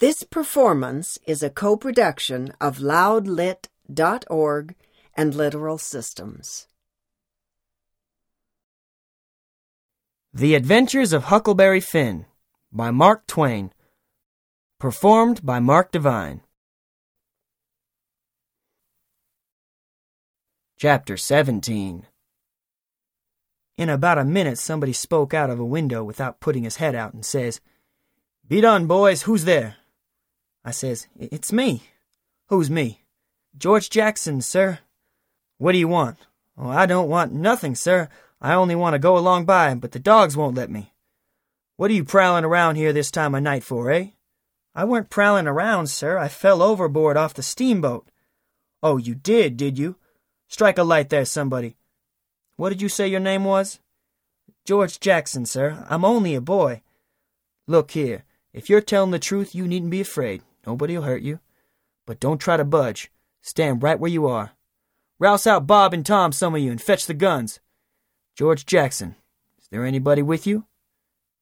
This performance is a co production of loudlit.org and Literal Systems. The Adventures of Huckleberry Finn by Mark Twain. Performed by Mark Devine. Chapter 17 In about a minute, somebody spoke out of a window without putting his head out and says, Be done, boys. Who's there? I says, It's me. Who's me? George Jackson, sir. What do you want? Oh, I don't want nothing, sir. I only want to go along by, but the dogs won't let me. What are you prowling around here this time of night for, eh? I weren't prowling around, sir. I fell overboard off the steamboat. Oh, you did, did you? Strike a light there, somebody. What did you say your name was? George Jackson, sir. I'm only a boy. Look here, if you're telling the truth, you needn't be afraid. Nobody'll hurt you. But don't try to budge. Stand right where you are. Rouse out Bob and Tom, some of you, and fetch the guns. George Jackson, is there anybody with you?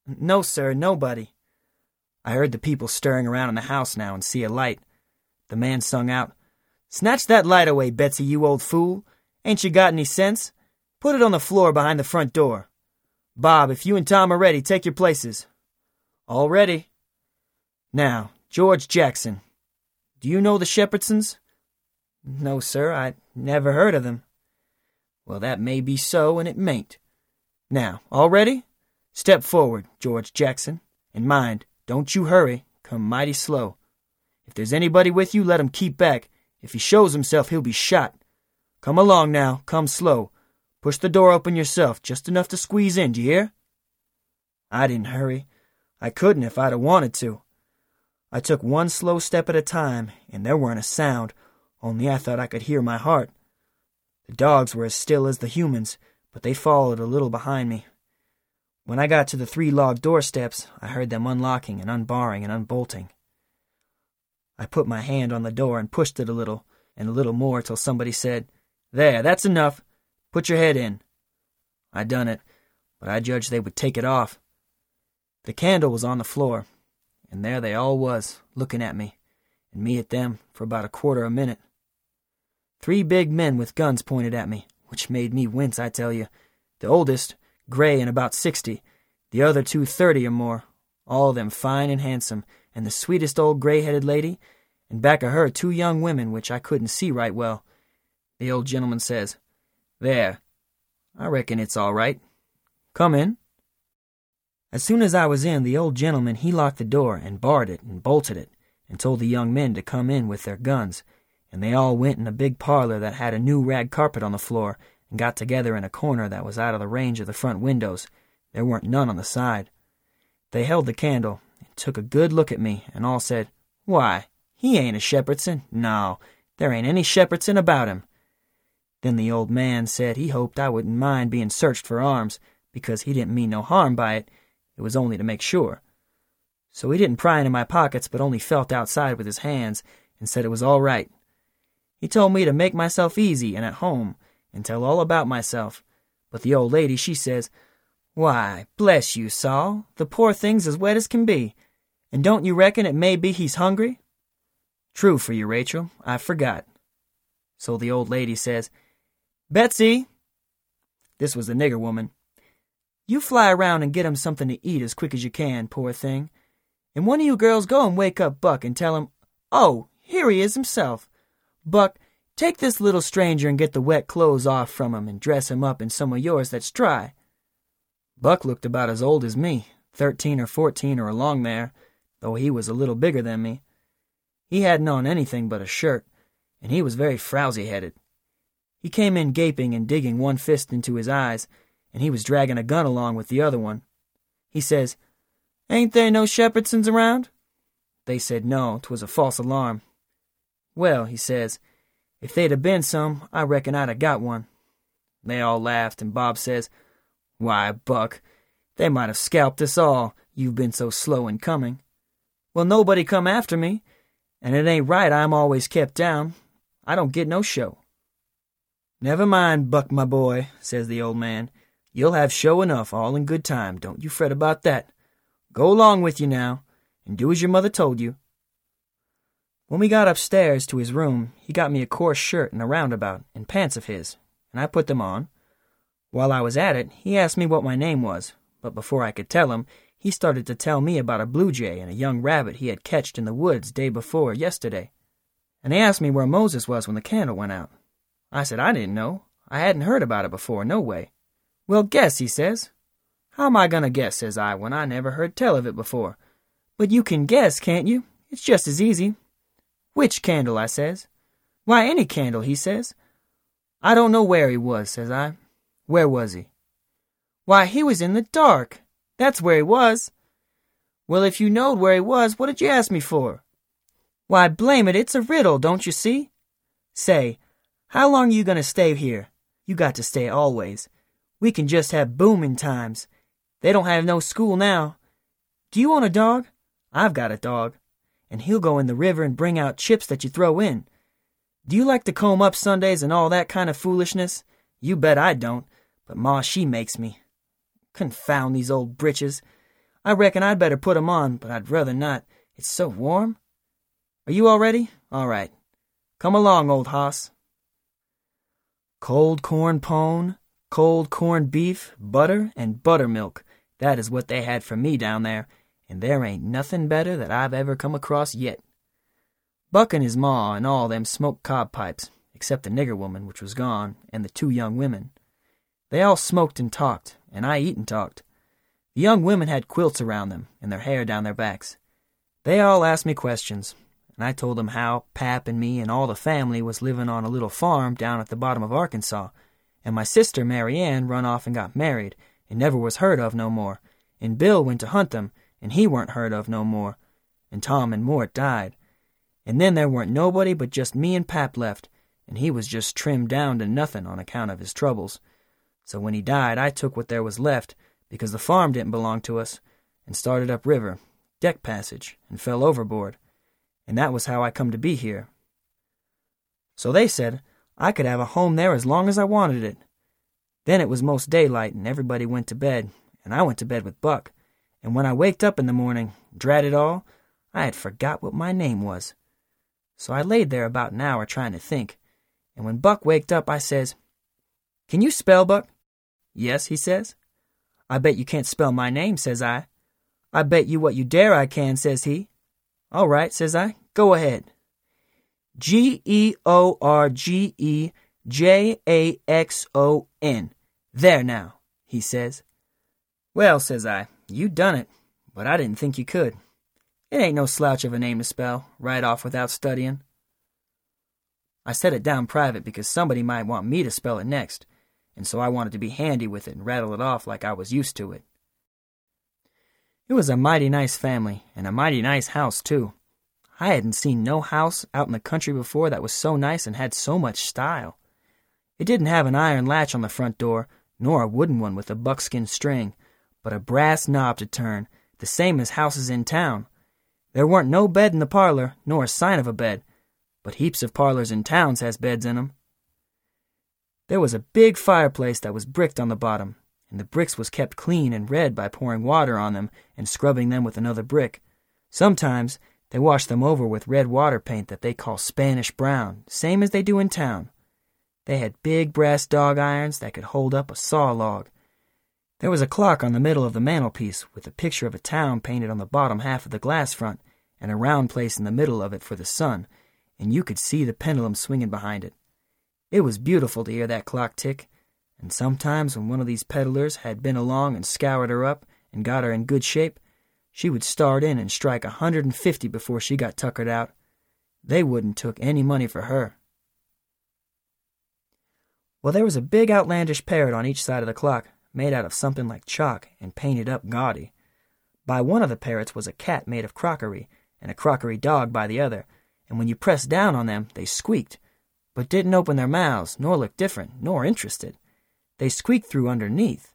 No, sir, nobody. I heard the people stirring around in the house now and see a light. The man sung out, Snatch that light away, Betsy, you old fool. Ain't you got any sense? Put it on the floor behind the front door. Bob, if you and Tom are ready, take your places. All ready. Now, George Jackson. Do you know the Shepherdsons? No, sir, I never heard of them. Well, that may be so, and it mayn't. Now, all ready? Step forward, George Jackson. And mind, don't you hurry. Come mighty slow. If there's anybody with you, let him keep back if he shows himself, he'll be shot. Come along now, come slow. Push the door open yourself, just enough to squeeze in, do you hear? I didn't hurry. I couldn't if I'd have wanted to. I took one slow step at a time, and there weren't a sound, only I thought I could hear my heart. The dogs were as still as the humans, but they followed a little behind me. When I got to the three log doorsteps, I heard them unlocking and unbarring and unbolting. I put my hand on the door and pushed it a little, and a little more till somebody said, There, that's enough. Put your head in. I done it, but I judged they would take it off. The candle was on the floor, and there they all was, looking at me, and me at them, for about a quarter of a minute. Three big men with guns pointed at me, which made me wince, I tell you. The oldest, gray and about sixty, the other two thirty or more, all of them fine and handsome, and the sweetest old gray-headed lady, and back of her two young women which I couldn't see right well. The old gentleman says, There, I reckon it's all right. Come in. As soon as I was in, the old gentleman he locked the door and barred it and bolted it, and told the young men to come in with their guns, and they all went in a big parlor that had a new rag carpet on the floor, and got together in a corner that was out of the range of the front windows. There weren't none on the side. They held the candle, and took a good look at me, and all said, Why, he ain't a Shepherdson. No, there ain't any Shepherdson about him. Then the old man said he hoped I wouldn't mind being searched for arms, because he didn't mean no harm by it. It was only to make sure. So he didn't pry into my pockets, but only felt outside with his hands, and said it was all right. He told me to make myself easy and at home, and tell all about myself. But the old lady, she says, Why, bless you, Saul, the poor thing's as wet as can be. And don't you reckon it may be he's hungry? True for you, Rachel. I forgot. So the old lady says, Betsy, this was the nigger woman, you fly around and get him something to eat as quick as you can, poor thing. And one of you girls go and wake up Buck and tell him, oh, here he is himself. Buck, take this little stranger and get the wet clothes off from him and dress him up in some of yours that's dry. Buck looked about as old as me, thirteen or fourteen or along there though he was a little bigger than me. He hadn't on anything but a shirt, and he was very frowsy headed. He came in gaping and digging one fist into his eyes, and he was dragging a gun along with the other one. He says, Ain't there no Shepherdsons around? They said no, 'twas a false alarm. Well, he says, if they'd have been some, I reckon I'd have got one. They all laughed, and Bob says, Why, Buck, they might have scalped us all, you've been so slow in coming. Well, nobody come after me, and it ain't right I'm always kept down. I don't get no show. Never mind, Buck, my boy, says the old man. You'll have show enough, all in good time. Don't you fret about that. Go along with you now, and do as your mother told you. When we got upstairs to his room, he got me a coarse shirt and a roundabout and pants of his, and I put them on. While I was at it, he asked me what my name was, but before I could tell him, he started to tell me about a blue jay and a young rabbit he had catched in the woods day before yesterday. And he asked me where Moses was when the candle went out. I said I didn't know. I hadn't heard about it before, no way. Well, guess, he says. How am I gonna guess, says I, when I never heard tell of it before? But you can guess, can't you? It's just as easy. Which candle, I says. Why, any candle, he says. I don't know where he was, says I. Where was he? Why, he was in the dark. That's where he was. Well, if you knowed where he was, what did you ask me for? Why, blame it, it's a riddle, don't you see? Say, how long you gonna stay here? You got to stay always. We can just have booming times. They don't have no school now. Do you want a dog? I've got a dog and he'll go in the river and bring out chips that you throw in. Do you like to comb up Sundays and all that kind of foolishness? You bet I don't, but Ma, she makes me. Confound these old britches. I reckon I'd better put 'em on, but I'd rather not. It's so warm. Are you all ready? All right. Come along, old hoss. Cold corn pone, cold corned beef, butter, and buttermilk. That is what they had for me down there, and there ain't nothing better that I've ever come across yet. Buck and his ma and all them smoked cob pipes, except the nigger woman, which was gone, and the two young women. They all smoked and talked, and I eat and talked. The young women had quilts around them, and their hair down their backs. They all asked me questions, and I told them how Pap and me and all the family was living on a little farm down at the bottom of Arkansas, and my sister Mary Ann run off and got married, and never was heard of no more, and Bill went to hunt them, and he weren't heard of no more, and Tom and Mort died. And then there weren't nobody but just me and Pap left, and he was just trimmed down to nothing on account of his troubles. So when he died, I took what there was left, because the farm didn't belong to us, and started up river, deck passage, and fell overboard. And that was how I come to be here. So they said I could have a home there as long as I wanted it. Then it was most daylight, and everybody went to bed, and I went to bed with Buck and when I waked up in the morning, drat it all, I had forgot what my name was. So I laid there about an hour trying to think, and when Buck waked up, I says, Can you spell, Buck? Yes, he says. I bet you can't spell my name, says I. I bet you what you dare I can, says he. All right, says I. Go ahead. G E O R G E J A X O N. There now, he says. Well, says I, you done it, but I didn't think you could. It ain't no slouch of a name to spell, right off without studying. I set it down private because somebody might want me to spell it next, and so I wanted to be handy with it and rattle it off like I was used to it. It was a mighty nice family, and a mighty nice house, too. I hadn't seen no house out in the country before that was so nice and had so much style. It didn't have an iron latch on the front door, nor a wooden one with a buckskin string, but a brass knob to turn, the same as houses in town. There weren't no bed in the parlor, nor a sign of a bed, but heaps of parlors in towns has beds in 'em. There was a big fireplace that was bricked on the bottom, and the bricks was kept clean and red by pouring water on them and scrubbing them with another brick. Sometimes they washed them over with red water paint that they call Spanish brown, same as they do in town. They had big brass dog irons that could hold up a saw log, there was a clock on the middle of the mantelpiece with a picture of a town painted on the bottom half of the glass front and a round place in the middle of it for the sun, and you could see the pendulum swinging behind it. It was beautiful to hear that clock tick, and sometimes when one of these peddlers had been along and scoured her up and got her in good shape, she would start in and strike a hundred and fifty before she got tuckered out. They wouldn't took any money for her. Well, there was a big outlandish parrot on each side of the clock, made out of something like chalk and painted up gaudy. By one of the parrots was a cat made of crockery, and a crockery dog by the other, and when you pressed down on them, they squeaked, but didn't open their mouths, nor look different, nor interested. They squeaked through underneath.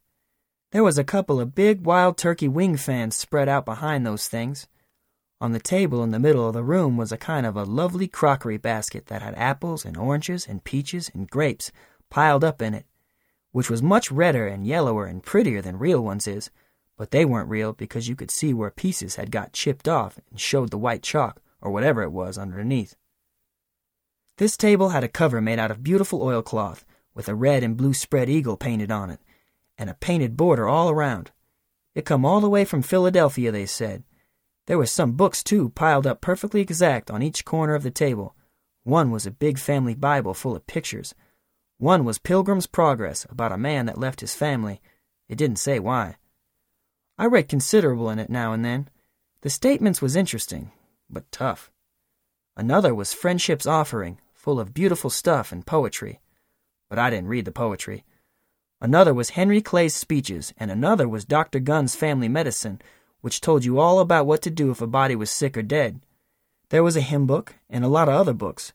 There was a couple of big wild turkey wing fans spread out behind those things. On the table in the middle of the room was a kind of a lovely crockery basket that had apples and oranges and peaches and grapes piled up in it which was much redder and yellower and prettier than real ones is, but they weren't real because you could see where pieces had got chipped off and showed the white chalk, or whatever it was underneath. This table had a cover made out of beautiful oilcloth, with a red and blue spread eagle painted on it, and a painted border all around. It come all the way from Philadelphia, they said. There was some books, too, piled up perfectly exact on each corner of the table. One was a big family Bible full of pictures. One was Pilgrim's Progress, about a man that left his family. It didn't say why. I read considerable in it now and then. The statements was interesting, but tough. Another was Friendship's Offering, full of beautiful stuff and poetry. But I didn't read the poetry. Another was Henry Clay's speeches, and another was Dr. Gunn's family medicine, which told you all about what to do if a body was sick or dead. There was a hymn book and a lot of other books,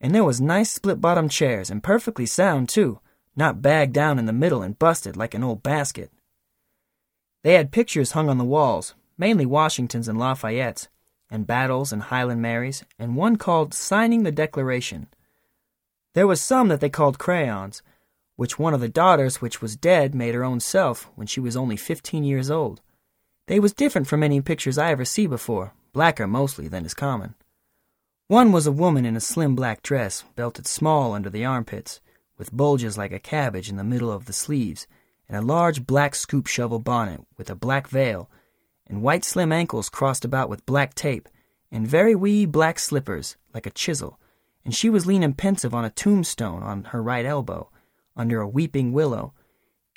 and there was nice split-bottom chairs and perfectly sound too, not bagged down in the middle and busted like an old basket. They had pictures hung on the walls, mainly Washington's and Lafayette's, and battles and Highland Marys, and one called Signing the Declaration. There was some that they called crayons, which one of the daughters which was dead made her own self when she was only fifteen years old. They was different from any pictures I ever see before, blacker mostly than is common. One was a woman in a slim black dress, belted small under the armpits, with bulges like a cabbage in the middle of the sleeves, and a large black scoop shovel bonnet with a black veil, and white slim ankles crossed about with black tape, and very wee black slippers, like a chisel, and she was leaning pensive on a tombstone on her right elbow, under a weeping willow,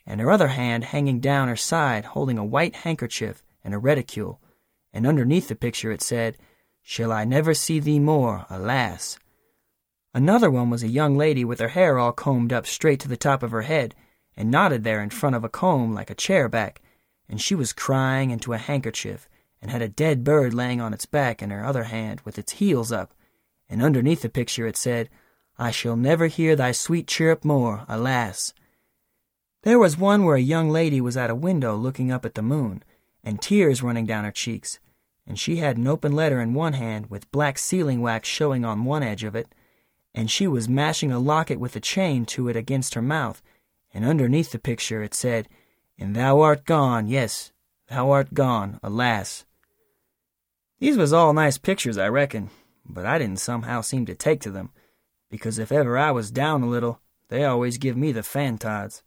and her other hand hanging down her side holding a white handkerchief and a reticule, and underneath the picture it said, Shall I never see thee more, alas? Another one was a young lady with her hair all combed up straight to the top of her head, and knotted there in front of a comb like a chair back, and she was crying into a handkerchief, and had a dead bird laying on its back in her other hand with its heels up, and underneath the picture it said, I shall never hear thy sweet chirrup more, alas. There was one where a young lady was at a window looking up at the moon, and tears running down her cheeks, and she had an open letter in one hand with black sealing wax showing on one edge of it, and she was mashing a locket with a chain to it against her mouth, and underneath the picture it said, And thou art gone, yes, thou art gone, alas. These was all nice pictures, I reckon, but I didn't somehow seem to take to them because if ever I was down a little, they always give me the fantods.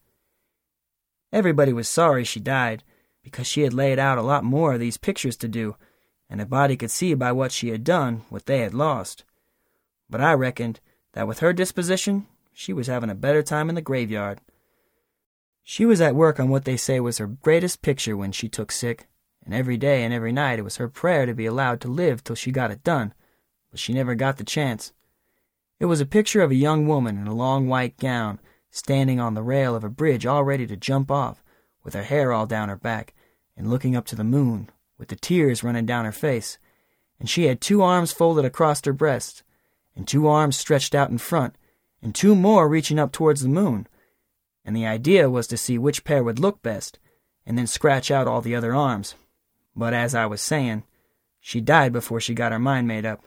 Everybody was sorry she died, because she had laid out a lot more of these pictures to do, and a body could see by what she had done what they had lost. But I reckoned that with her disposition, she was having a better time in the graveyard. She was at work on what they say was her greatest picture when she took sick, and every day and every night it was her prayer to be allowed to live till she got it done, but she never got the chance. It was a picture of a young woman in a long white gown, standing on the rail of a bridge all ready to jump off, with her hair all down her back, and looking up to the moon, with the tears running down her face. And she had two arms folded across her breast, and two arms stretched out in front, and two more reaching up towards the moon. And the idea was to see which pair would look best, and then scratch out all the other arms. But as I was saying, she died before she got her mind made up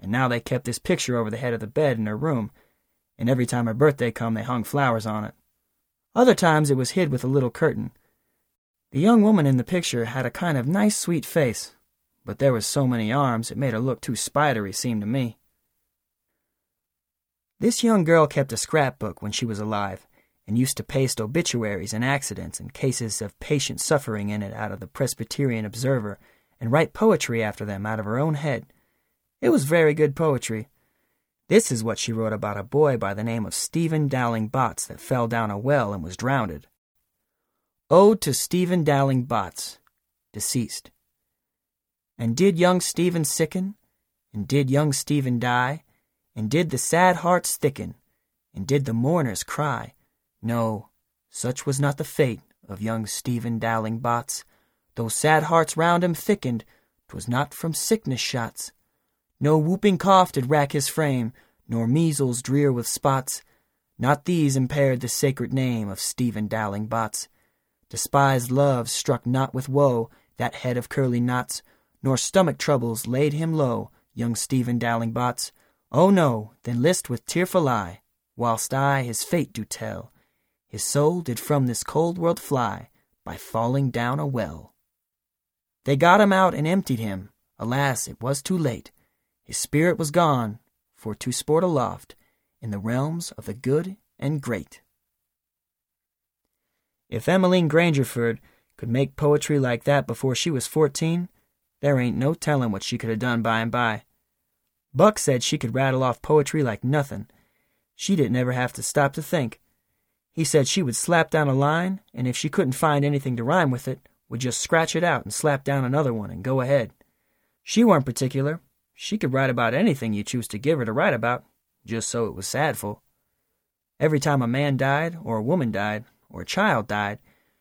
and now they kept this picture over the head of the bed in her room, and every time her birthday come they hung flowers on it. Other times it was hid with a little curtain. The young woman in the picture had a kind of nice sweet face, but there was so many arms it made her look too spidery, seemed to me. This young girl kept a scrapbook when she was alive, and used to paste obituaries and accidents and cases of patient suffering in it out of the Presbyterian Observer, and write poetry after them out of her own head. It was very good poetry. This is what she wrote about a boy by the name of Stephen Dowling Bots that fell down a well and was drowned. Ode to Stephen Dowling Bots, deceased. And did young Stephen sicken? And did young Stephen die? And did the sad hearts thicken? And did the mourners cry? No, such was not the fate of young Stephen Dowling Bots. Though sad hearts round him thickened, 'twas not from sickness shots. No whooping cough did rack his frame, nor measles drear with spots. Not these impaired the sacred name of Stephen Dowling Bots. Despised love struck not with woe that head of curly knots, nor stomach troubles laid him low, young Stephen Dowling Bots. Oh no, then list with tearful eye, whilst I his fate do tell. His soul did from this cold world fly by falling down a well. They got him out and emptied him. Alas, it was too late. His spirit was gone for to sport aloft in the realms of the good and great. If Emmeline Grangerford could make poetry like that before she was fourteen, there ain't no telling what she could have done by and by. Buck said she could rattle off poetry like nothing. She didn't ever have to stop to think. He said she would slap down a line, and if she couldn't find anything to rhyme with it, would just scratch it out and slap down another one and go ahead. She weren't particular. She could write about anything you choose to give her to write about, just so it was sadful. Every time a man died, or a woman died, or a child died,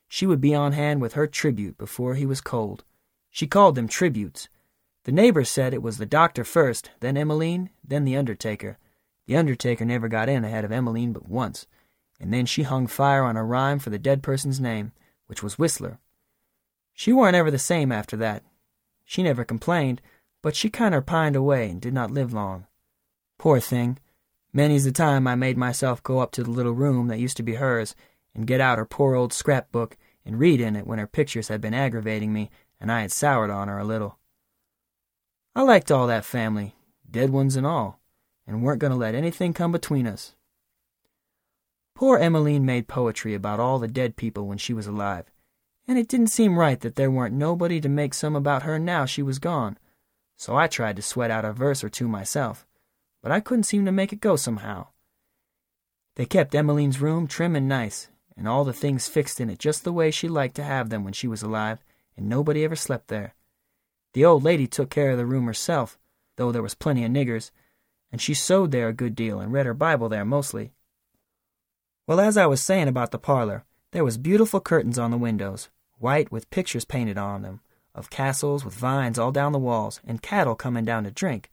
she would be on hand with her tribute before he was cold. She called them tributes. The neighbors said it was the doctor first, then Emmeline, then the undertaker. The undertaker never got in ahead of Emmeline but once, and then she hung fire on a rhyme for the dead person's name, which was Whistler. She weren't ever the same after that. She never complained, but she kinder pined away and did not live long. Poor thing. Many's the time I made myself go up to the little room that used to be hers and get out her poor old scrapbook and read in it when her pictures had been aggravating me and I had soured on her a little. I liked all that family, dead ones and all, and weren't going to let anything come between us. Poor Emmeline made poetry about all the dead people when she was alive, and it didn't seem right that there weren't nobody to make some about her now she was gone. So I tried to sweat out a verse or two myself, but I couldn't seem to make it go somehow. They kept Emmeline's room trim and nice, and all the things fixed in it just the way she liked to have them when she was alive, and nobody ever slept there. The old lady took care of the room herself, though there was plenty of niggers, and she sewed there a good deal and read her Bible there mostly. Well, as I was saying about the parlor, there was beautiful curtains on the windows, white with pictures painted on them, of castles with vines all down the walls, and cattle coming down to drink.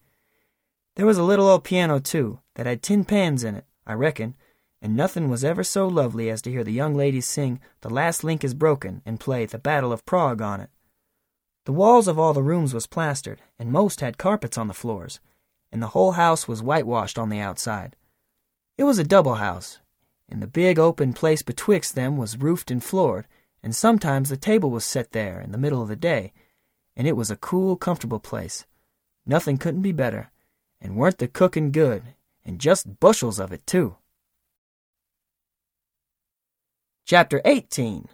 There was a little old piano, too, that had tin pans in it, I reckon, and nothing was ever so lovely as to hear the young ladies sing The Last Link is Broken and play The Battle of Prague on it. The walls of all the rooms was plastered, and most had carpets on the floors, and the whole house was whitewashed on the outside. It was a double house, and the big open place betwixt them was roofed and floored, and sometimes the table was set there in the middle of the day, and it was a cool, comfortable place. Nothing couldn't be better, and weren't the cooking good, and just bushels of it, too. Chapter 18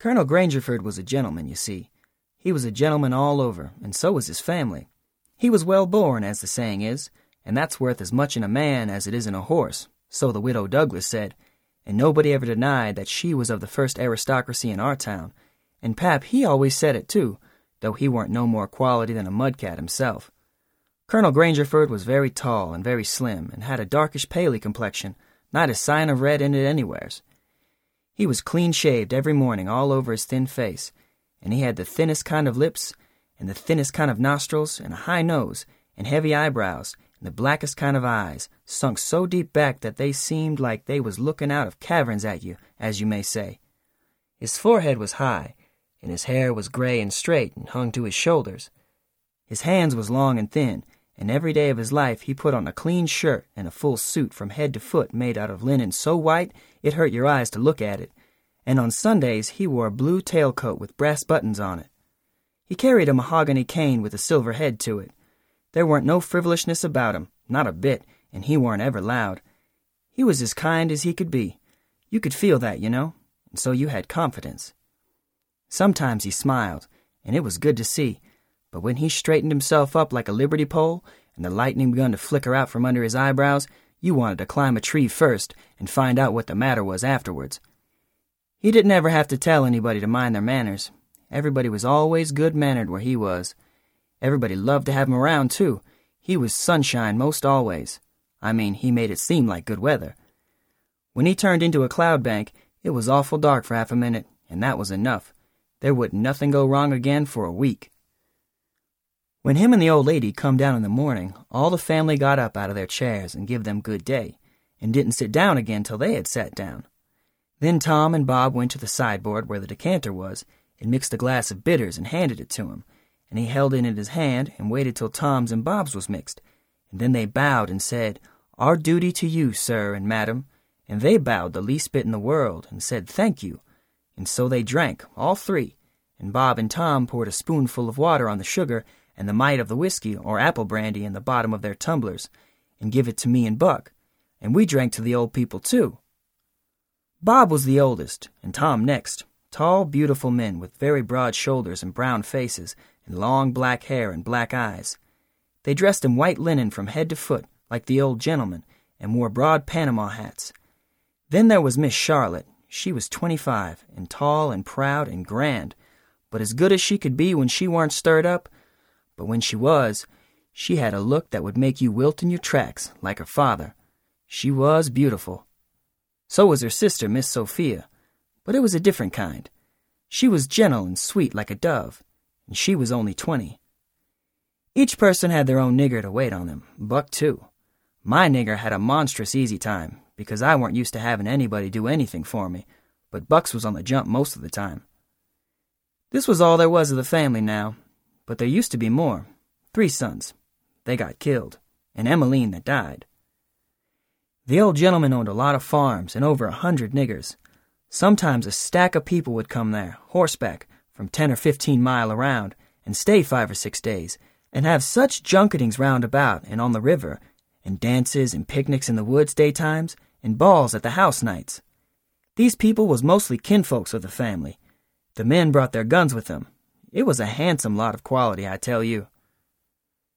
Colonel Grangerford was a gentleman, you see. He was a gentleman all over, and so was his family. He was well born, as the saying is, and that's worth as much in a man as it is in a horse, so the widow Douglas said, and nobody ever denied that she was of the first aristocracy in our town, and Pap he always said it too, though he weren't no more quality than a mudcat himself. Colonel Grangerford was very tall and very slim, and had a darkish paley complexion, not a sign of red in it anywheres. He was clean shaved every morning all over his thin face, and he had the thinnest kind of lips, and the thinnest kind of nostrils, and a high nose, and heavy eyebrows, the blackest kind of eyes, sunk so deep back that they seemed like they was looking out of caverns at you, as you may say. His forehead was high, and his hair was gray and straight and hung to his shoulders. His hands was long and thin, and every day of his life he put on a clean shirt and a full suit from head to foot made out of linen so white it hurt your eyes to look at it, and on Sundays he wore a blue tailcoat with brass buttons on it. He carried a mahogany cane with a silver head to it, there weren't no frivolishness about him, not a bit, and he weren't ever loud. He was as kind as he could be. You could feel that, you know, and so you had confidence. Sometimes he smiled, and it was good to see, but when he straightened himself up like a liberty pole and the lightning begun to flicker out from under his eyebrows, you wanted to climb a tree first and find out what the matter was afterwards. He didn't ever have to tell anybody to mind their manners. Everybody was always good mannered where he was. Everybody loved to have him around, too. He was sunshine most always. I mean, he made it seem like good weather. When he turned into a cloud bank, it was awful dark for half a minute, and that was enough. There wouldn't nothing go wrong again for a week. When him and the old lady come down in the morning, all the family got up out of their chairs and give them good day, and didn't sit down again till they had sat down. Then Tom and Bob went to the sideboard where the decanter was, and mixed a glass of bitters and handed it to him, and he held it in his hand and waited till Tom's and Bob's was mixed. And then they bowed and said, Our duty to you, sir and madam. And they bowed the least bit in the world and said, Thank you. And so they drank, all three, and Bob and Tom poured a spoonful of water on the sugar and the mite of the whiskey or apple brandy in the bottom of their tumblers, and give it to me and Buck, and we drank to the old people too. Bob was the oldest, and Tom next, tall, beautiful men with very broad shoulders and brown faces, and long black hair and black eyes. They dressed in white linen from head to foot, like the old gentleman, and wore broad Panama hats. Then there was Miss Charlotte. She was twenty five, and tall and proud and grand, but as good as she could be when she weren't stirred up. But when she was, she had a look that would make you wilt in your tracks, like her father. She was beautiful. So was her sister, Miss Sophia, but it was a different kind. She was gentle and sweet like a dove, and she was only twenty. Each person had their own nigger to wait on them, Buck too. My nigger had a monstrous easy time, because I weren't used to having anybody do anything for me, but Bucks was on the jump most of the time. This was all there was of the family now, but there used to be more. Three sons. They got killed, and Emmeline that died. The old gentleman owned a lot of farms and over a hundred niggers. Sometimes a stack of people would come there, horseback, from ten or fifteen mile around, and stay five or six days, and have such junketings round about and on the river, and dances and picnics in the woods daytimes, and balls at the house nights. These people was mostly kinfolks of the family, the men brought their guns with them. It was a handsome lot of quality, I tell you.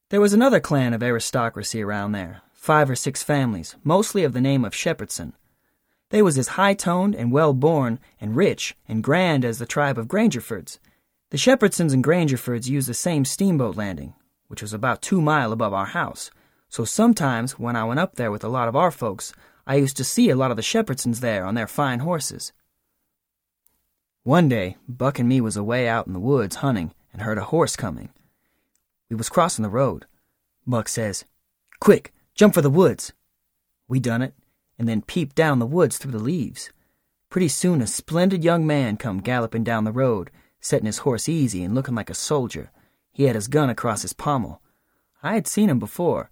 There was another clan of aristocracy around there, five or six families, mostly of the name of Shepherdson. They was as high-toned and well-born and rich and grand as the tribe of Grangerfords. The Shepherdsons and Grangerfords used the same steamboat landing, which was about two mile above our house. So sometimes, when I went up there with a lot of our folks, I used to see a lot of the Shepherdsons there on their fine horses. One day, Buck and me was away out in the woods hunting and heard a horse coming. We was crossing the road. Buck says, Quick, jump for the woods. We done it, and then peeped down the woods through the leaves. Pretty soon a splendid young man come galloping down the road, setting his horse easy and looking like a soldier. He had his gun across his pommel. I had seen him before.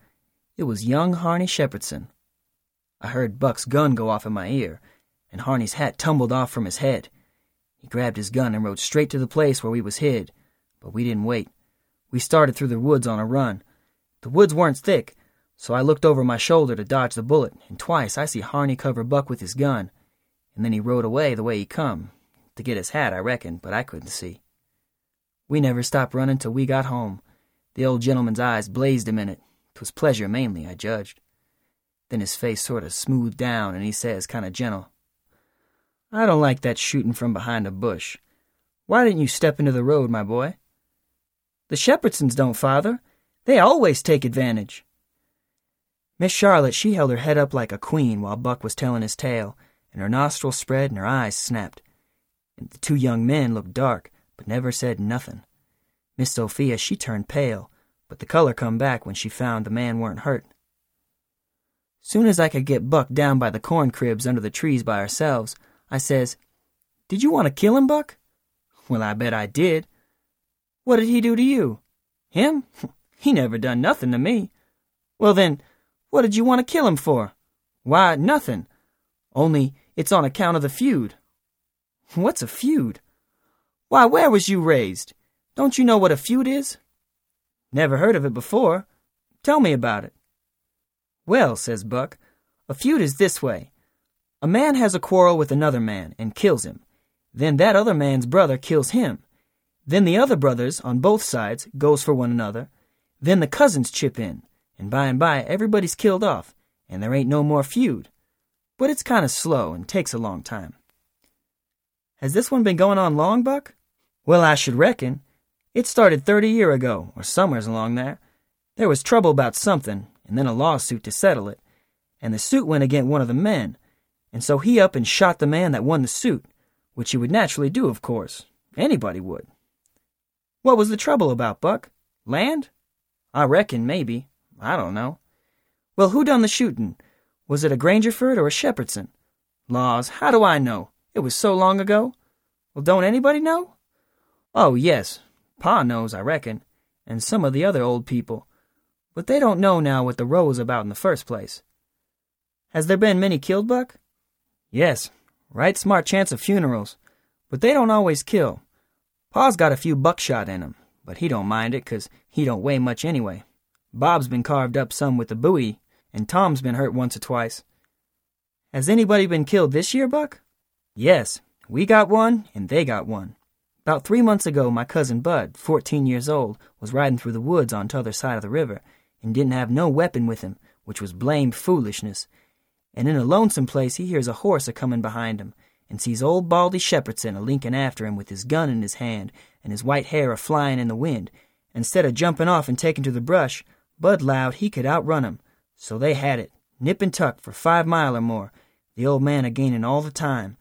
It was young Harney Shepherdson. I heard Buck's gun go off in my ear, and Harney's hat tumbled off from his head. He grabbed his gun and rode straight to the place where we was hid, but we didn't wait. We started through the woods on a run. The woods weren't thick, so I looked over my shoulder to dodge the bullet, and twice I see Harney cover Buck with his gun, and then he rode away the way he come, to get his hat, I reckon, but I couldn't see. We never stopped running till we got home. The old gentleman's eyes blazed a minute. 'Twas pleasure mainly, I judged. Then his face sort of smoothed down, and he says, kind of gentle, I don't like that shooting from behind a bush. Why didn't you step into the road, my boy? The Shepherdsons don't, father. They always take advantage. Miss Charlotte, she held her head up like a queen while Buck was telling his tale, and her nostrils spread and her eyes snapped. And the two young men looked dark, but never said nothing. Miss Sophia, she turned pale, but the color come back when she found the man weren't hurt. Soon as I could get Buck down by the corn cribs under the trees by ourselves, I says, Did you want to kill him, Buck? Well, I bet I did. What did he do to you? Him? he never done nothing to me. Well, then, what did you want to kill him for? Why, nothing. Only it's on account of the feud. What's a feud? Why, where was you raised? Don't you know what a feud is? Never heard of it before. Tell me about it. Well, says Buck, a feud is this way. A man has a quarrel with another man and kills him. Then that other man's brother kills him. Then the other brothers on both sides goes for one another. Then the cousins chip in, and by and by everybody's killed off, and there ain't no more feud. But it's kind of slow and takes a long time. Has this one been going on long, Buck? Well, I should reckon. It started thirty year ago, or somewheres along there. There was trouble about something, and then a lawsuit to settle it, and the suit went against one of the men, and so he up and shot the man that won the suit, which he would naturally do, of course. Anybody would. What was the trouble about, Buck? Land? I reckon, maybe. I don't know. Well, who done the shootin'? Was it a Grangerford or a Shepherdson? Laws, how do I know? It was so long ago. Well, don't anybody know? Oh, yes. Pa knows, I reckon, and some of the other old people. But they don't know now what the row is about in the first place. Has there been many killed, Buck? Yes, right smart chance of funerals, but they don't always kill. Pa's got a few buckshot in him, but he don't mind it 'cause he don't weigh much anyway. Bob's been carved up some with a bowie, and Tom's been hurt once or twice. Has anybody been killed this year, Buck? Yes, we got one, and they got one. About three months ago, my cousin Bud, 14 years old, was riding through the woods on t'other side of the river, and didn't have no weapon with him, which was blamed foolishness. And in a lonesome place, he hears a horse a comin' behind him, and sees old Baldy Shepherdson a linkin' after him with his gun in his hand and his white hair a flyin' in the wind. Instead of jumpin' off and takin' to the brush, Bud lowed he could outrun him. So they had it, nip and tuck for five mile or more, the old man a gainin' all the time.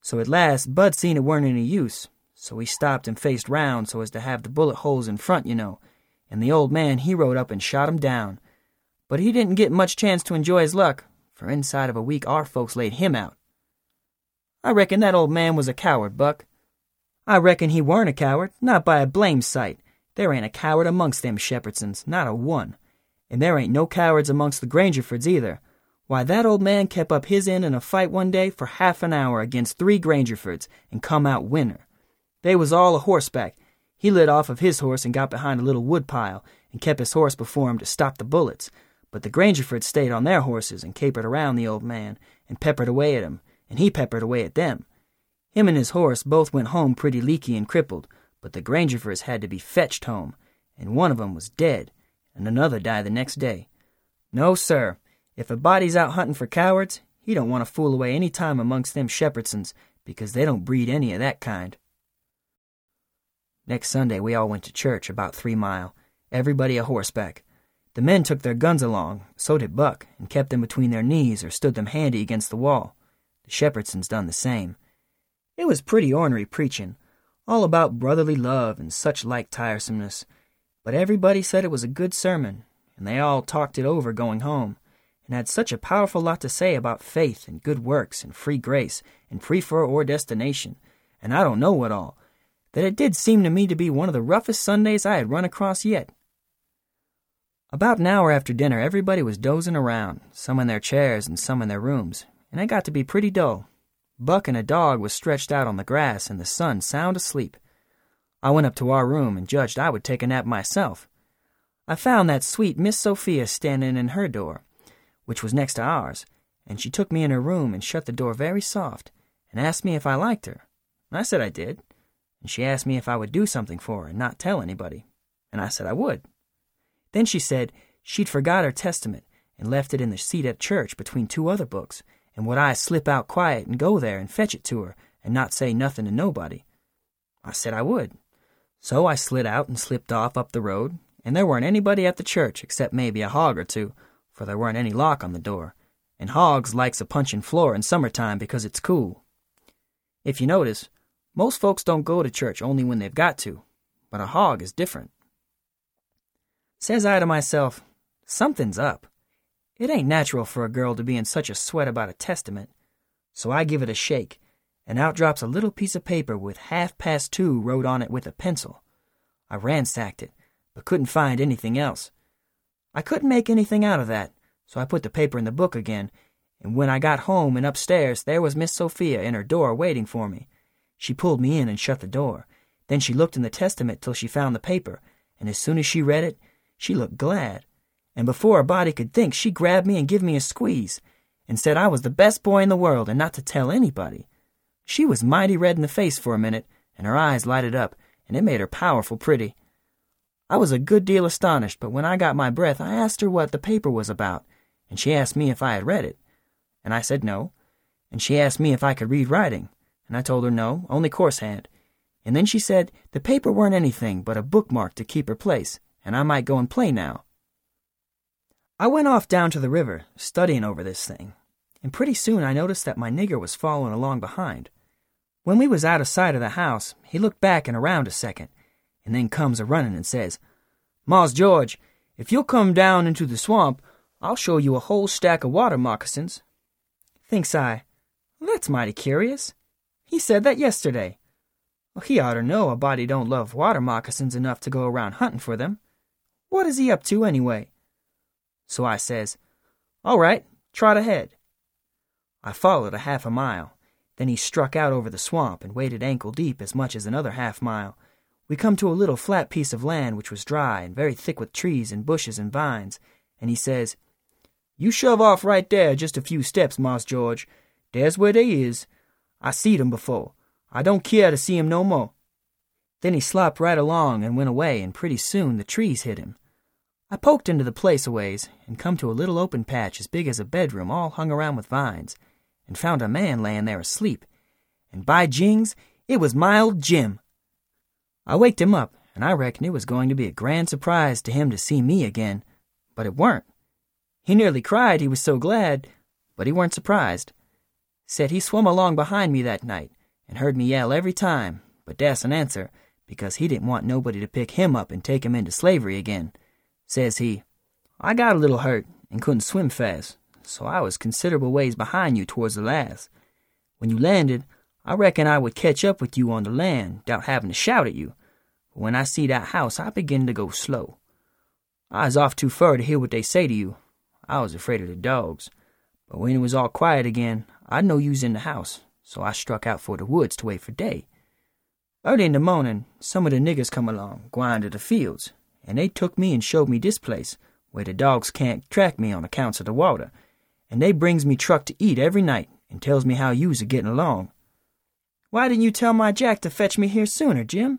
So at last Bud seen it weren't any use, so he stopped and faced round so as to have the bullet holes in front, you know, and the old man he rode up and shot him down. But he didn't get much chance to enjoy his luck, for inside of a week our folks laid him out. I reckon that old man was a coward, Buck. I reckon he weren't a coward, not by a blame sight. There ain't a coward amongst them Shepherdsons, not a one. And there ain't no cowards amongst the Grangerfords either. Why, that old man kept up his end in a fight one day for half an hour against three Grangerfords and come out winner. They was all a horseback. He lit off of his horse and got behind a little wood pile and kept his horse before him to stop the bullets. But the Grangerfords stayed on their horses and capered around the old man and peppered away at him and he peppered away at them. Him and his horse both went home pretty leaky and crippled, but the Grangerfords had to be fetched home, and one of 'em was dead, and another die the next day. No, sir, if a body's out hunting for cowards, he don't want to fool away any time amongst them Shepherdsons, because they don't breed any of that kind. Next Sunday we all went to church about three mile, everybody a horseback. The men took their guns along, so did Buck, and kept them between their knees or stood them handy against the wall. The Shepherdsons done the same. It was pretty ornery preachin', all about brotherly love and such like tiresomeness, but everybody said it was a good sermon, and they all talked it over going home, and had such a powerful lot to say about faith and good works and free grace and predestination, and I don't know what all, that it did seem to me to be one of the roughest Sundays I had run across yet. About an hour after dinner, everybody was dozing around, some in their chairs and some in their rooms, and it got to be pretty dull. Buck and a dog was stretched out on the grass in the sun, sound asleep. I went up to our room and judged I would take a nap myself. I found that sweet Miss Sophia standing in her door, which was next to ours, and she took me in her room and shut the door very soft, and asked me if I liked her. I said I did, and she asked me if I would do something for her and not tell anybody, and I said I would. Then she said she'd forgot her testament and left it in the seat at church between two other books, and would I slip out quiet and go there and fetch it to her and not say nothing to nobody? I said I would. So I slid out and slipped off up the road, and there weren't anybody at the church except maybe a hog or two, for there weren't any lock on the door, and hogs likes a punchin' floor in summertime because it's cool. If you notice, most folks don't go to church only when they've got to, but a hog is different. Says I to myself, something's up. It ain't natural for a girl to be in such a sweat about a testament. So I give it a shake, and out drops a little piece of paper with half past two wrote on it with a pencil. I ransacked it, but couldn't find anything else. I couldn't make anything out of that, so I put the paper in the book again, and when I got home and upstairs, there was Miss Sophia in her door waiting for me. She pulled me in and shut the door. Then she looked in the testament till she found the paper, and as soon as she read it, she looked glad and before a body could think, she grabbed me and give me a squeeze, and said I was the best boy in the world and not to tell anybody. She was mighty red in the face for a minute, and her eyes lighted up, and it made her powerful pretty. I was a good deal astonished, but when I got my breath, I asked her what the paper was about, and she asked me if I had read it, and I said no, and she asked me if I could read writing, and I told her no, only coarse hand, and then she said the paper weren't anything but a bookmark to keep her place, and I might go and play now. I went off down to the river, studying over this thing, and pretty soon I noticed that my nigger was following along behind. When we was out of sight of the house, he looked back and around a second, and then comes a running and says, Mars George, if you'll come down into the swamp, I'll show you a whole stack of water moccasins. Thinks I, that's mighty curious. He said that yesterday. Well, he oughter know a body don't love water moccasins enough to go around hunting for them. What is he up to anyway? So I says, All right, trot ahead. I followed a half a mile. Then he struck out over the swamp and waded ankle deep as much as another half mile, We come to a little flat piece of land which was dry and very thick with trees and bushes and vines, and he says, You shove off right there just a few steps, Mars George. There's where they is. I seed 'em before. I don't care to see 'em no more. Then he slopped right along and went away, and pretty soon the trees hid him. I poked into the place a ways, and come to a little open patch as big as a bedroom all hung around with vines, and found a man layin' there asleep. And by jings, it was my old Jim. I waked him up, and I reckon it was going to be a grand surprise to him to see me again, but it weren't. He nearly cried, he was so glad, but he weren't surprised. Said he swum along behind me that night, and heard me yell every time, but dasn't answer, because he didn't want nobody to pick him up and take him into slavery again. Says he, I got a little hurt and couldn't swim fast, so I was considerable ways behind you towards the last. When you landed, I reckon I would catch up with you on the land without having to shout at you. But when I see that house, I begin to go slow. I was off too far to hear what they say to you. I was afraid of the dogs. But when it was all quiet again, I know you was in the house, so I struck out for the woods to wait for day. Early in the morning, some of the niggers come along, gwine to the fields, and they took me and showed me this place, where the dogs can't track me on accounts of the water, and they brings me truck to eat every night and tells me how you's a getting along. Why didn't you tell my Jack to fetch me here sooner, Jim?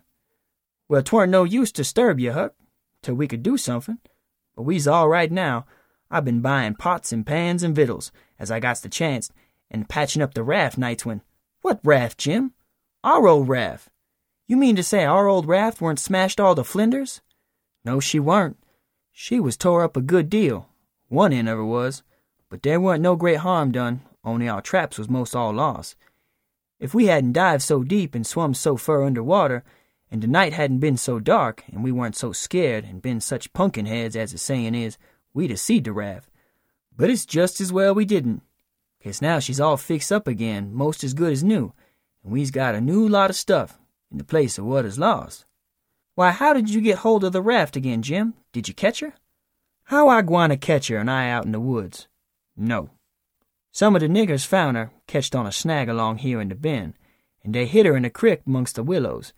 Well, 'tweren't no use to disturb you, Huck, till we could do something. But we's all right now. I've been buying pots and pans and victuals, as I got the chance, and patching up the raft nights when... What raft, Jim? Our old raft. You mean to say our old raft weren't smashed all to flinders? No, she weren't. She was tore up a good deal. One end of her was. But there weren't no great harm done, only our traps was most all lost. If we hadn't dived so deep and swum so fur under water, and the night hadn't been so dark, and we weren't so scared and been such punkin heads as the sayin' is, we'd have seed the raft. But it's just as well we didn't, 'cause now she's all fixed up again, most as good as new, and we's got a new lot of stuff in the place of what is lost. Why, how did you get hold of the raft again, Jim? Did you catch her? How I gwine to catch her and I out in the woods? No. Some of the niggers found her, ketched on a snag along here in the bend, and they hid her in a crick amongst the willows,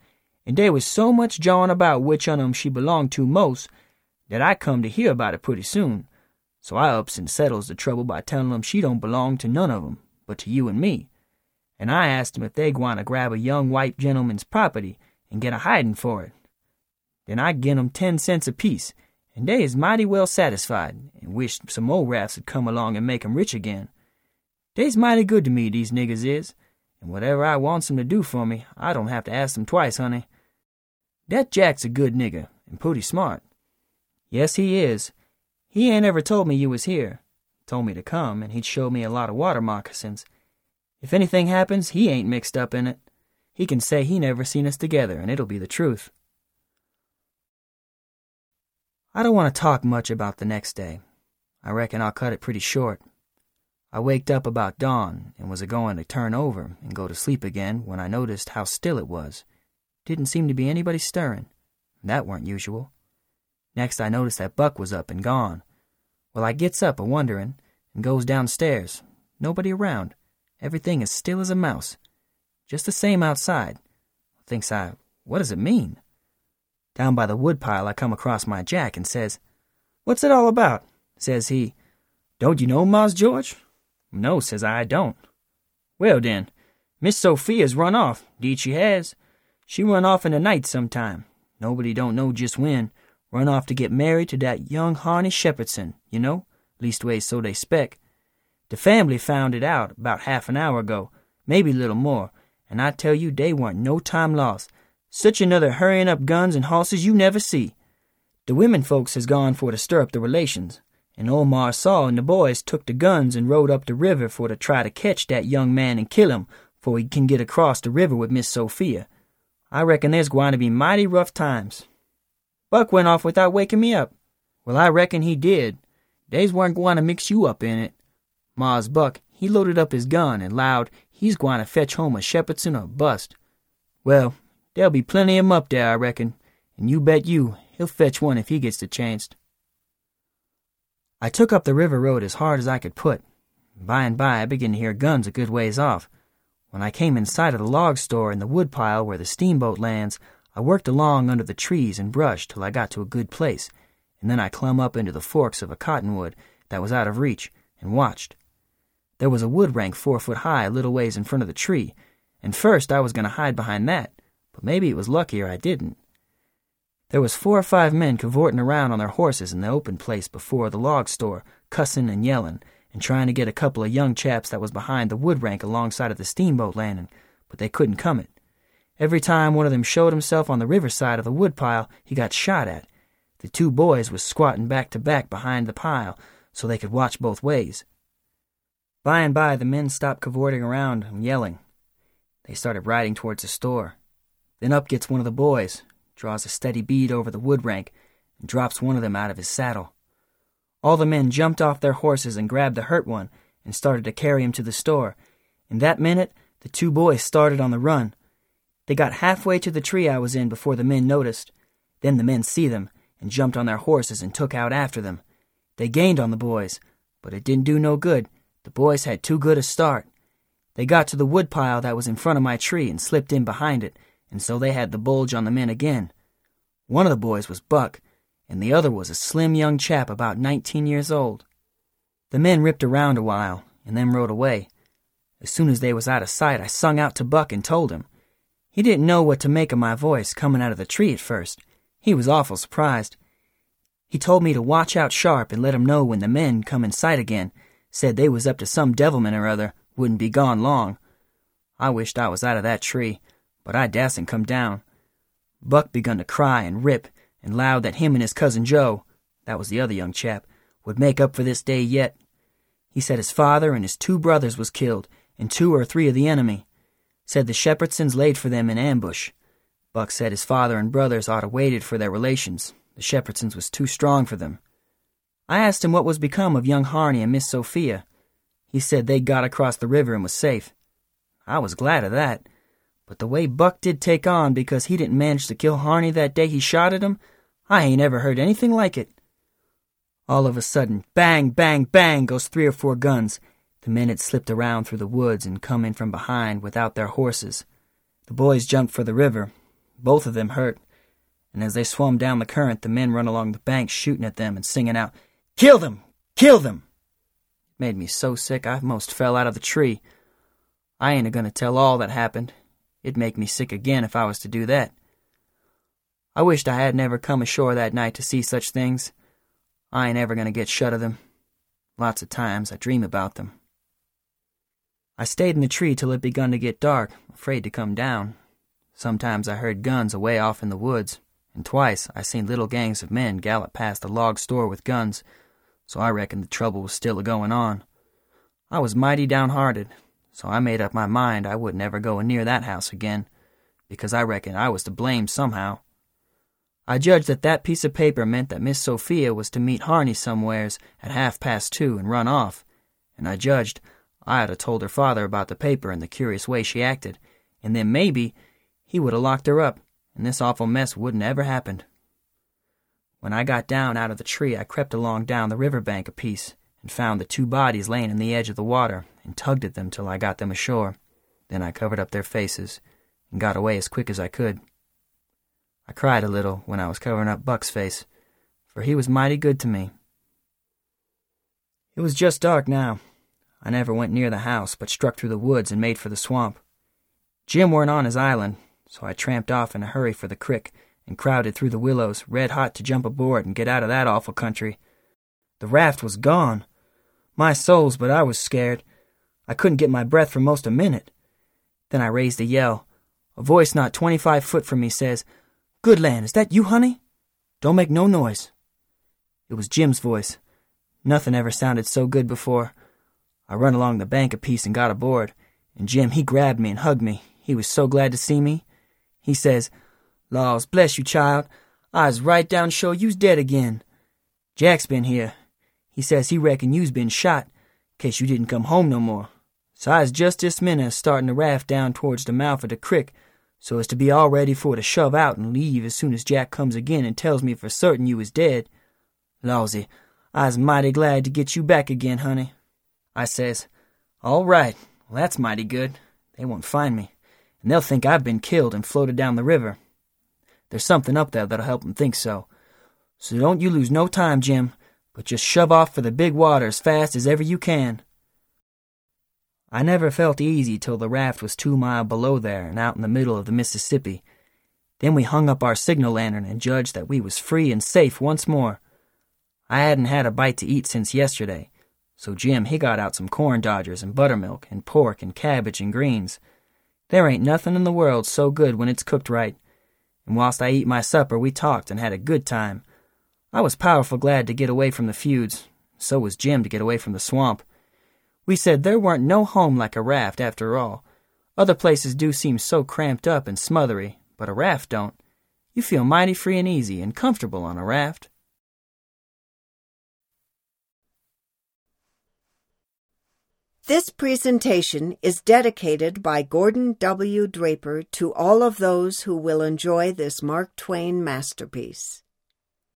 and they was so much jawing about which on 'em she belonged to most that I come to hear about it pretty soon. So I ups and settles the trouble by telling 'em she don't belong to none of 'em, but to you and me. And I asked 'em if they gwine to grab a young white gentleman's property and get a hiding for it. Then I gin 'em ten cents apiece, and they is mighty well satisfied, and wish some old rafts had come along and make 'em rich again. They's mighty good to me, these niggers is, and whatever I wants 'em to do for me, I don't have to ask 'em twice, honey. That Jack's a good nigger, and pooty smart. Yes, he is. He ain't ever told me you was here. Told me to come, and he'd show me a lot of water moccasins. If anything happens, he ain't mixed up in it. He can say he never seen us together, and it'll be the truth. I don't want to talk much about the next day. I reckon I'll cut it pretty short. I waked up about dawn and was a going to turn over and go to sleep again when I noticed how still it was. Didn't seem to be anybody stirring. That weren't usual. Next I noticed that Buck was up and gone. Well, I gets up a wonderin' and goes downstairs. Nobody around. Everything as still as a mouse. Just the same outside. Thinks I, what does it mean? Down by the woodpile I come across my Jack and says, What's it all about? Says he, Don't you know Mars George? No, says I, don't. Well then, Miss Sophia's run off, deed she has. She run off in the night sometime. Nobody don't know just when. Run off to get married to that young Harney Shepherdson, you know? Leastways, so they spec. The family found it out about half an hour ago, maybe a little more, and I tell you they weren't no time lost. Such another hurrying up guns and horses you never see. The women folks has gone for to stir up the relations and Ole Mars Saul and the boys took the guns and rode up the river for to try to catch that young man and kill him, for he can get across the river with Miss Sophia. I reckon there's gwine to be mighty rough times. Buck went off without waking me up. Well, I reckon he did. Days weren't gwine to mix you up in it. Mars Buck, he loaded up his gun and lowed he's gwine to fetch home a Shepherdson or bust. Well, there'll be plenty of 'em up there, I reckon, and you bet you he'll fetch one if he gets the chance. I took up the river road as hard as I could put. By and by, I began to hear guns a good ways off. When I came in sight of the log store and the woodpile where the steamboat lands, I worked along under the trees and brush till I got to a good place, and then I clumb up into the forks of a cottonwood that was out of reach and watched. There was a wood rank four foot high a little ways in front of the tree, and first I was going to hide behind that, but maybe it was luckier I didn't. There was four or five men cavorting around on their horses in the open place before the log store, cussin' and yellin', and trying to get a couple of young chaps that was behind the wood rank alongside of the steamboat landing, but they couldn't come it. Every time one of them showed himself on the riverside of the woodpile, he got shot at. The two boys was squatting back to back behind the pile so they could watch both ways. By and by, the men stopped cavorting around and yelling. They started riding towards the store. Then up gets one of the boys, draws a steady bead over the wood rank, and drops one of them out of his saddle. All the men jumped off their horses and grabbed the hurt one and started to carry him to the store. In that minute, the two boys started on the run. They got halfway to the tree I was in before the men noticed. Then the men see them and jumped on their horses and took out after them. They gained on the boys, but it didn't do no good. The boys had too good a start. They got to the woodpile that was in front of my tree and slipped in behind it, and so they had the bulge on the men again. One of the boys was Buck, and the other was a slim young chap about nineteen years old. The men ripped around a while, and then rode away. As soon as they was out of sight, I sung out to Buck and told him. He didn't know what to make of my voice coming out of the tree at first. He was awful surprised. He told me to watch out sharp and let him know when the men come in sight again. Said they was up to some devilment or other, wouldn't be gone long. I wished I was out of that tree, but I dasn't come down. Buck begun to cry and rip, and lowed that him and his cousin Joe, that was the other young chap, would make up for this day yet. He said his father and his two brothers was killed, and two or three of the enemy. Said the Shepherdsons laid for them in ambush. Buck said his father and brothers ought to waited for their relations. The Shepherdsons was too strong for them. I asked him what was become of young Harney and Miss Sophia. He said they'd got across the river and was safe. I was glad of that. But the way Buck did take on because he didn't manage to kill Harney that day he shot at him, I ain't ever heard anything like it. All of a sudden, bang, bang, bang goes three or four guns. The men had slipped around through the woods and come in from behind without their horses. The boys jumped for the river, both of them hurt. And as they swum down the current, the men run along the bank shooting at them and singing out, Kill them! Kill them! Made me so sick I most fell out of the tree. I ain't a going to tell all that happened. It'd make me sick again if I was to do that. I wished I had never come ashore that night to see such things. I ain't ever going to get shut of them. Lots of times I dream about them. I stayed in the tree till it begun to get dark, afraid to come down. Sometimes I heard guns away off in the woods, and twice I seen little gangs of men gallop past the log store with guns, so I reckoned the trouble was still a going on. I was mighty downhearted, so I made up my mind I wouldn't ever go near that house again, because I reckoned I was to blame somehow. I judged that that piece of paper meant that Miss Sophia was to meet Harney somewheres at half past two and run off, and I judged I had to told her father about the paper and the curious way she acted, and then maybe he would have locked her up, and this awful mess wouldn't ever happened. When I got down out of the tree, I crept along down the river bank a piece and found the two bodies laying in the edge of the water and tugged at them till I got them ashore. Then I covered up their faces and got away as quick as I could. I cried a little when I was covering up Buck's face, for he was mighty good to me. It was just dark now. I never went near the house, but struck through the woods and made for the swamp. Jim weren't on his island, so I tramped off in a hurry for the crick and crowded through the willows, red hot to jump aboard and get out of that awful country. The raft was gone. My souls, but I was scared. I couldn't get my breath for most a minute. Then I raised a yell. A voice not twenty five foot from me says, Good land, is that you, honey? Don't make no noise. It was Jim's voice. Nothing ever sounded so good before. I run along the bank a piece and got aboard, and Jim, he grabbed me and hugged me. He was so glad to see me. He says, Laws, bless you, child. I's right down sure you's dead again. Jack's been here. He says he reckon you's been shot, case you didn't come home no more. So I was just this minute starting the raft down towards the mouth of the crick, so as to be all ready for to shove out and leave as soon as Jack comes again and tells me for certain you was dead. Lawsy, I's mighty glad to get you back again, honey. I says, All right, well, that's mighty good. They won't find me, and they'll think I've been killed and floated down the river. There's something up there that'll help him think so. So don't you lose no time, Jim, but just shove off for the big water as fast as ever you can. I never felt easy till the raft was two mile below there and out in the middle of the Mississippi. Then we hung up our signal lantern and judged that we was free and safe once more. I hadn't had a bite to eat since yesterday, so Jim he got out some corn dodgers and buttermilk and pork and cabbage and greens. There ain't nothing in the world so good when it's cooked right. And whilst I eat my supper, we talked and had a good time. I was powerful glad to get away from the feuds. So was Jim to get away from the swamp. We said there weren't no home like a raft after all. Other places do seem so cramped up and smothery, but a raft don't. You feel mighty free and easy and comfortable on a raft. This presentation is dedicated by Gordon W. Draper to all of those who will enjoy this Mark Twain masterpiece.